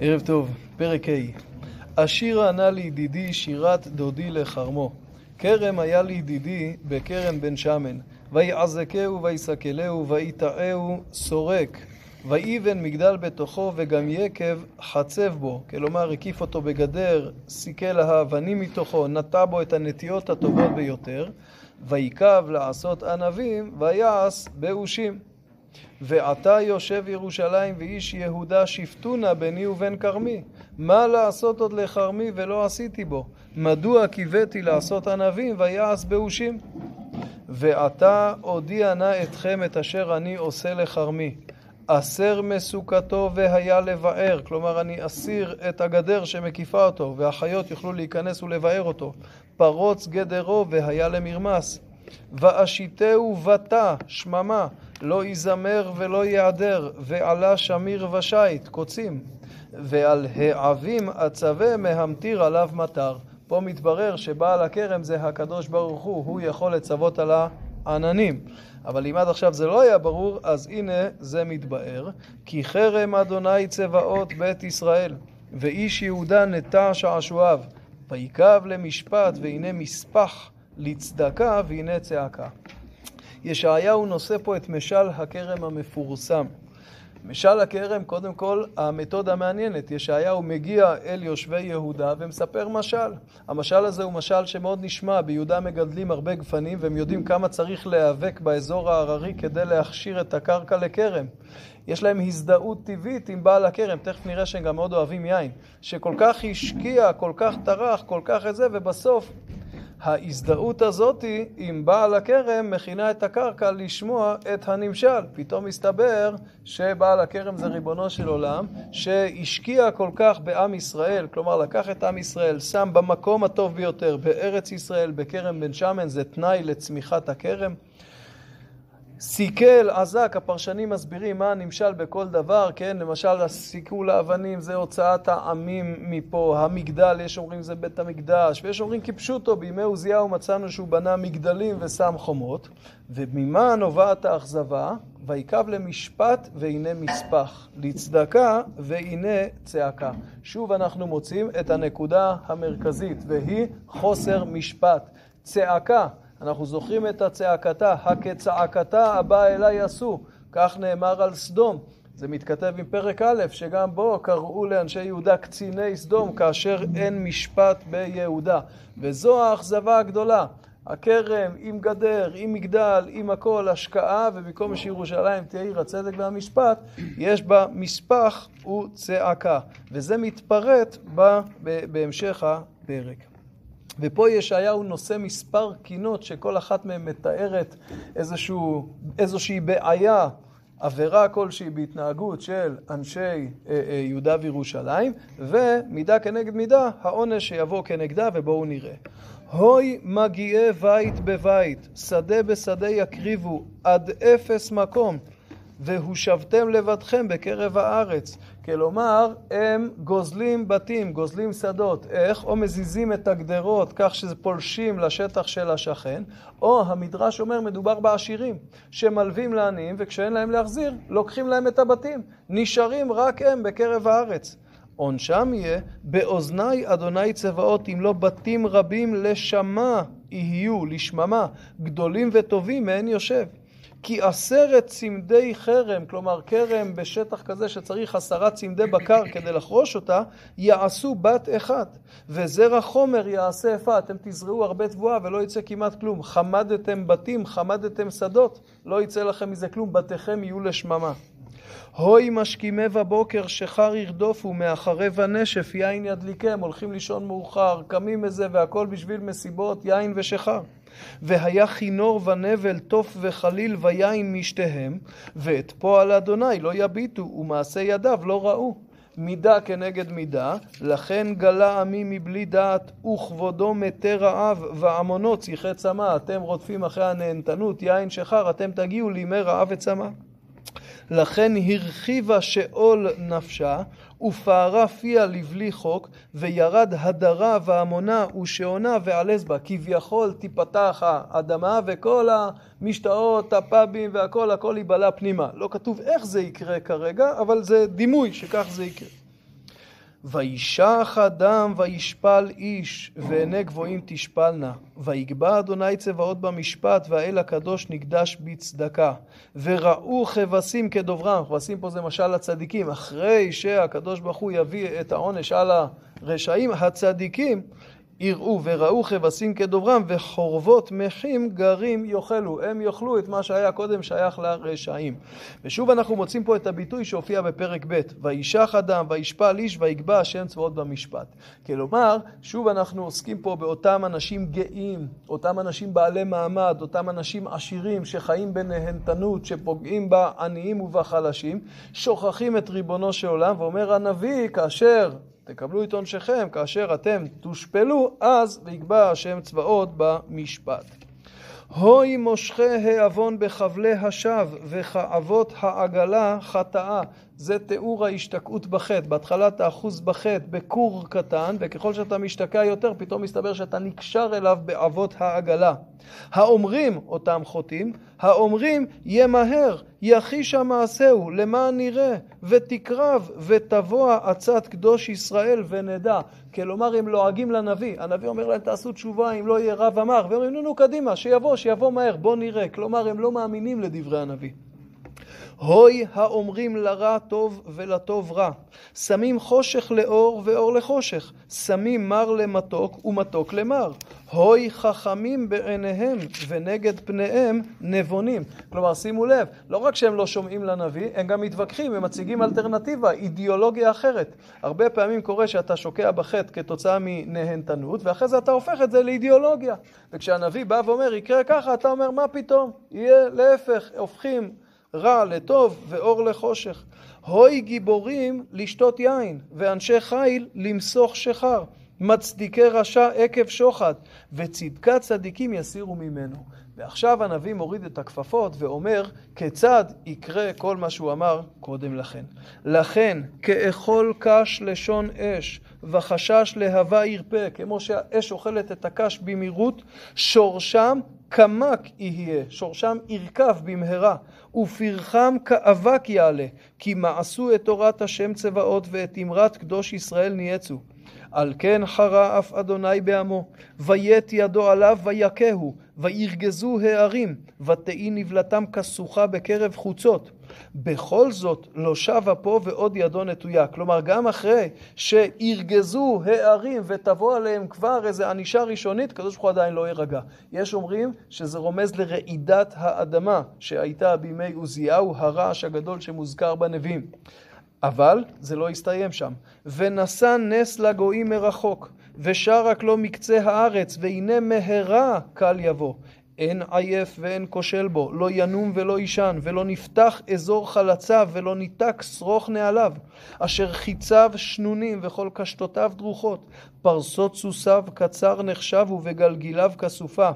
ערב טוב, פרק ה' אשירה נא לידידי שירת דודי לחרמו. כרם היה לידידי בכרם בן שמן. ויעזקהו ויסקלהו ויטעהו סורק. ויבן מגדל בתוכו וגם יקב חצב בו. כלומר הקיף אותו בגדר, סיכל האבנים מתוכו, נטע בו את הנטיות הטובות ביותר. ויקב לעשות ענבים ויעש באושים. ועתה יושב ירושלים ואיש יהודה שפטונה ביני ובין כרמי. מה לעשות עוד לכרמי ולא עשיתי בו? מדוע קיוויתי לעשות ענבים ויעש באושים? ועתה אודיע נא אתכם את אשר אני עושה לכרמי. אסר מסוכתו והיה לבאר, כלומר אני אסיר את הגדר שמקיפה אותו, והחיות יוכלו להיכנס ולבאר אותו. פרוץ גדרו והיה למרמס. ואשיתהו בתא, שממה, לא יזמר ולא יעדר, ועלה שמיר ושית, קוצים. ועל העבים אצווה מהמטיר עליו מטר. פה מתברר שבעל הכרם זה הקדוש ברוך הוא, הוא יכול לצוות על העננים. אבל אם עד עכשיו זה לא היה ברור, אז הנה זה מתבאר. כי חרם אדוני צבאות בית ישראל, ואיש יהודה נטע שעשועיו. ויקב למשפט, והנה מספח לצדקה, והנה צעקה. ישעיהו נושא פה את משל הכרם המפורסם. משל הכרם, קודם כל, המתודה מעניינת. ישעיהו מגיע אל יושבי יהודה ומספר משל. המשל הזה הוא משל שמאוד נשמע. ביהודה מגדלים הרבה גפנים והם יודעים כמה צריך להיאבק באזור ההררי כדי להכשיר את הקרקע לכרם. יש להם הזדהות טבעית עם בעל הכרם, תכף נראה שהם גם מאוד אוהבים יין, שכל כך השקיע, כל כך טרח, כל כך את זה, ובסוף ההזדהות הזאת עם בעל הכרם מכינה את הקרקע לשמוע את הנמשל. פתאום מסתבר שבעל הכרם זה ריבונו של עולם, שהשקיע כל כך בעם ישראל, כלומר לקח את עם ישראל, שם במקום הטוב ביותר, בארץ ישראל, בכרם בן שמן, זה תנאי לצמיחת הכרם. סיכל, עזק, הפרשנים מסבירים מה הנמשל בכל דבר, כן? למשל הסיכול האבנים זה הוצאת העמים מפה, המגדל, יש אומרים זה בית המקדש, ויש אומרים כפשוטו, בימי עוזיהו מצאנו שהוא בנה מגדלים ושם חומות, וממה נובעת האכזבה? ויקב למשפט והנה מספח, לצדקה והנה צעקה. שוב אנחנו מוצאים את הנקודה המרכזית, והיא חוסר משפט. צעקה. אנחנו זוכרים את הצעקתה, הכצעקתה הבאה אליי עשו, כך נאמר על סדום. זה מתכתב עם פרק א', שגם בו קראו לאנשי יהודה קציני סדום, כאשר אין משפט ביהודה. וזו האכזבה הגדולה. הכרם עם גדר, עם מגדל, עם הכל, השקעה, ובמקום שירושלים תהיה עיר הצדק והמשפט, יש בה מספח וצעקה. וזה מתפרט בהמשך הפרק. ופה ישעיהו נושא מספר קינות שכל אחת מהן מתארת איזשהו, איזושהי בעיה, עבירה כלשהי בהתנהגות של אנשי אה, אה, יהודה וירושלים, ומידה כנגד מידה, העונש שיבוא כנגדה, ובואו נראה. הוי מגיעי בית בבית, שדה בשדה יקריבו, עד אפס מקום. והושבתם לבדכם בקרב הארץ. כלומר, הם גוזלים בתים, גוזלים שדות. איך? או מזיזים את הגדרות כך שזה פולשים לשטח של השכן, או המדרש אומר מדובר בעשירים, שמלווים לעניים, וכשאין להם להחזיר, לוקחים להם את הבתים. נשארים רק הם בקרב הארץ. עונשם יהיה, באוזני אדוני צבאות, אם לא בתים רבים לשמה יהיו, לשממה, גדולים וטובים מעין יושב. כי עשרת צמדי חרם, כלומר כרם בשטח כזה שצריך עשרה צמדי בקר כדי לחרוש אותה, יעשו בת אחת, וזרע חומר יעשה איפה. אתם תזרעו הרבה תבואה ולא יצא כמעט כלום. חמדתם בתים, חמדתם שדות, לא יצא לכם מזה כלום, בתיכם יהיו לשממה. הוי משכימי בבוקר שחר ירדופו, מאחרי ונשף יין ידליקם, הולכים לישון מאוחר, קמים מזה והכל בשביל מסיבות, יין ושחר. והיה כינור ונבל, תוף וחליל ויין משתיהם, ואת פועל אדוני לא יביטו, ומעשה ידיו לא ראו. מידה כנגד מידה, לכן גלה עמי מבלי דעת, וכבודו מתי רעב, ועמונו צריכי צמא. אתם רודפים אחרי הנהנתנות, יין שחר, אתם תגיעו לימי רעב וצמא. לכן הרחיבה שאול נפשה, ופערה פיה לבלי חוק, וירד הדרה והמונה ושעונה ועלז בה. כביכול תיפתח האדמה וכל המשתאות, הפאבים והכל, הכל ייבלע פנימה. לא כתוב איך זה יקרה כרגע, אבל זה דימוי שכך זה יקרה. וישח אדם וישפל איש, ועיני גבוהים תשפלנה. ויגבע אדוני צבאות במשפט, והאל הקדוש נקדש בצדקה. וראו כבשים כדוברם, כבשים פה זה משל לצדיקים, אחרי שהקדוש ברוך הוא יביא את העונש על הרשעים, הצדיקים יראו וראו כבשים כדוברם וחורבות מחים גרים יאכלו. הם יאכלו את מה שהיה קודם שייך לרשעים. ושוב אנחנו מוצאים פה את הביטוי שהופיע בפרק ב' וישח אדם וישפל איש ויגבע השם צבאות במשפט. כלומר, שוב אנחנו עוסקים פה באותם אנשים גאים, אותם אנשים בעלי מעמד, אותם אנשים עשירים שחיים בנהנתנות, שפוגעים בעניים ובחלשים, שוכחים את ריבונו של עולם, ואומר הנביא כאשר תקבלו את עונשכם כאשר אתם תושפלו, אז ויקבע השם צבאות במשפט. הוי מושכי העוון בחבלי השווא וכאבות העגלה חטאה. זה תיאור ההשתקעות בחטא. בהתחלה אתה אחוז בחטא בכור קטן, וככל שאתה משתקע יותר, פתאום מסתבר שאתה נקשר אליו בעבות העגלה. האומרים אותם חוטאים, האומרים ימהר, יחיש המעשהו, למען נראה, ותקרב, ותבוא עצת קדוש ישראל ונדע. כלומר, הם לועגים לנביא. הנביא אומר להם, תעשו תשובה אם לא יהיה רב אמר. והם אומרים, נו, נו, קדימה, שיבוא, שיבוא מהר, בוא נראה. כלומר, הם לא מאמינים לדברי הנביא. הוי האומרים לרע טוב ולטוב רע, שמים חושך לאור ואור לחושך, שמים מר למתוק ומתוק למר. הוי חכמים בעיניהם ונגד פניהם נבונים. כלומר, שימו לב, לא רק שהם לא שומעים לנביא, הם גם מתווכחים, הם מציגים אלטרנטיבה, אידיאולוגיה אחרת. הרבה פעמים קורה שאתה שוקע בחטא כתוצאה מנהנתנות, ואחרי זה אתה הופך את זה לאידיאולוגיה. וכשהנביא בא ואומר, יקרה ככה, אתה אומר, מה פתאום? יהיה להפך, הופכים רע לטוב ואור לחושך. הוי גיבורים לשתות יין, ואנשי חיל למסוך שחר. מצדיקי רשע עקב שוחד, וצדקת צדיקים יסירו ממנו. ועכשיו הנביא מוריד את הכפפות ואומר כיצד יקרה כל מה שהוא אמר קודם לכן. לכן, כאכול קש לשון אש, וחשש להבה ירפה, כמו שהאש אוכלת את הקש במהירות, שורשם קמק יהיה, שורשם ירכב במהרה, ופרחם כאבק יעלה, כי מעשו את תורת השם צבאות ואת אמרת קדוש ישראל נייצו. על כן חרה אף אדוני בעמו, ויית ידו עליו ויכהו, וירגזו הערים, ותהי נבלתם כסוכה בקרב חוצות. בכל זאת לא שבה פה ועוד ידו נטויה. כלומר, גם אחרי שירגזו הערים ותבוא עליהם כבר איזו ענישה ראשונית, הקדוש ברוך הוא עדיין לא יירגע. יש אומרים שזה רומז לרעידת האדמה שהייתה בימי עוזיהו, הרעש הגדול שמוזכר בנביאים. אבל זה לא הסתיים שם. ונשא נס לגויים מרחוק, ושר רק לו מקצה הארץ, והנה מהרה קל יבוא. אין עייף ואין כושל בו, לא ינום ולא יישן, ולא נפתח אזור חלציו, ולא ניתק שרוך נעליו, אשר חיציו שנונים וכל קשתותיו דרוכות, פרסות סוסיו קצר נחשב ובגלגיליו כסופה,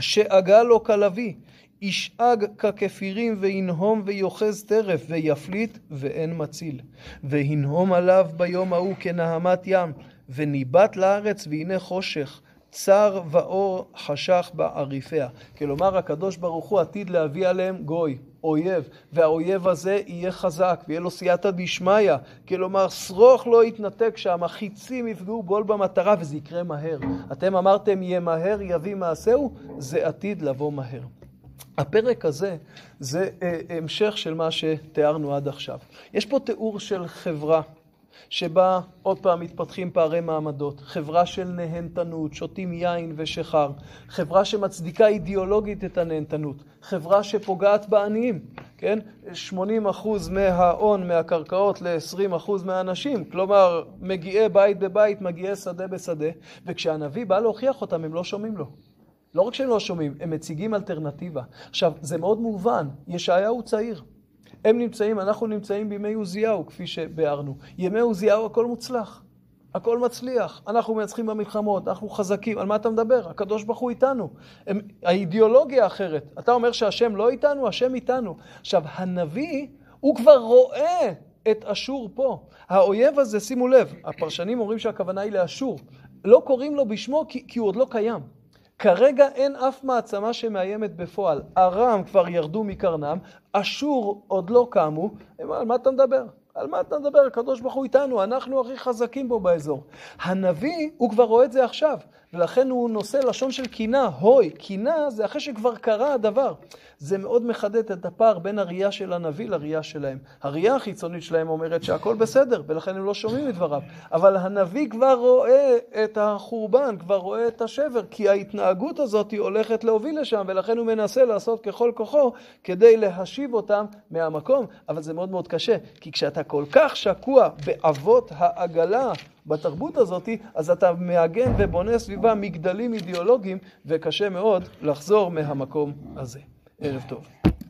שאגה לו כלביא, ישאג ככפירים וינהום ויוחז טרף ויפליט ואין מציל. וינהום עליו ביום ההוא כנהמת ים, וניבט לארץ והנה חושך. צר ואור חשך בעריפיה. כלומר, הקדוש ברוך הוא עתיד להביא עליהם גוי, אויב, והאויב הזה יהיה חזק, ויהיה לו סייעתא דשמיא. כלומר, שרוך לא יתנתק שם, החיצים יפגעו בול במטרה, וזה יקרה מהר. אתם אמרתם, יהיה מהר, יביא מעשהו, זה עתיד לבוא מהר. הפרק הזה זה אה, המשך של מה שתיארנו עד עכשיו. יש פה תיאור של חברה שבה עוד פעם מתפתחים פערי מעמדות, חברה של נהנתנות, שותים יין ושחר, חברה שמצדיקה אידיאולוגית את הנהנתנות, חברה שפוגעת בעניים, כן? 80% מההון, מהקרקעות ל-20% מהאנשים, כלומר מגיעי בית בבית, מגיעי שדה בשדה, וכשהנביא בא להוכיח אותם הם לא שומעים לו. לא רק שהם לא שומעים, הם מציגים אלטרנטיבה. עכשיו, זה מאוד מובן, ישעיהו צעיר. הם נמצאים, אנחנו נמצאים בימי עוזיהו, כפי שביארנו. ימי עוזיהו הכל מוצלח, הכל מצליח. אנחנו מנצחים במלחמות, אנחנו חזקים. על מה אתה מדבר? הקדוש ברוך הוא איתנו. הם, האידיאולוגיה אחרת. אתה אומר שהשם לא איתנו, השם איתנו. עכשיו, הנביא, הוא כבר רואה את אשור פה. האויב הזה, שימו לב, הפרשנים אומרים שהכוונה היא לאשור. לא קוראים לו בשמו כי, כי הוא עוד לא קיים. כרגע אין אף מעצמה שמאיימת בפועל. ארם כבר ירדו מקרנם, אשור עוד לא קמו, על מה אתה מדבר? על מה אתה מדבר? הקדוש ברוך הוא איתנו, אנחנו הכי חזקים פה באזור. הנביא, הוא כבר רואה את זה עכשיו, ולכן הוא נושא לשון של קינה, הוי. קינה זה אחרי שכבר קרה הדבר. זה מאוד מחדד את הפער בין הראייה של הנביא לראייה שלהם. הראייה החיצונית שלהם אומרת שהכל בסדר, ולכן הם לא שומעים את דבריו. אבל הנביא כבר רואה את החורבן, כבר רואה את השבר, כי ההתנהגות הזאת היא הולכת להוביל לשם, ולכן הוא מנסה לעשות ככל כוחו כדי להשיב אותם מהמקום. אבל זה מאוד מאוד קשה, כי כשאתה כל כך שקוע באבות העגלה, בתרבות הזאת, אז אתה מעגן ובונה סביבה מגדלים אידיאולוגיים, וקשה מאוד לחזור מהמקום הזה. ערב טוב.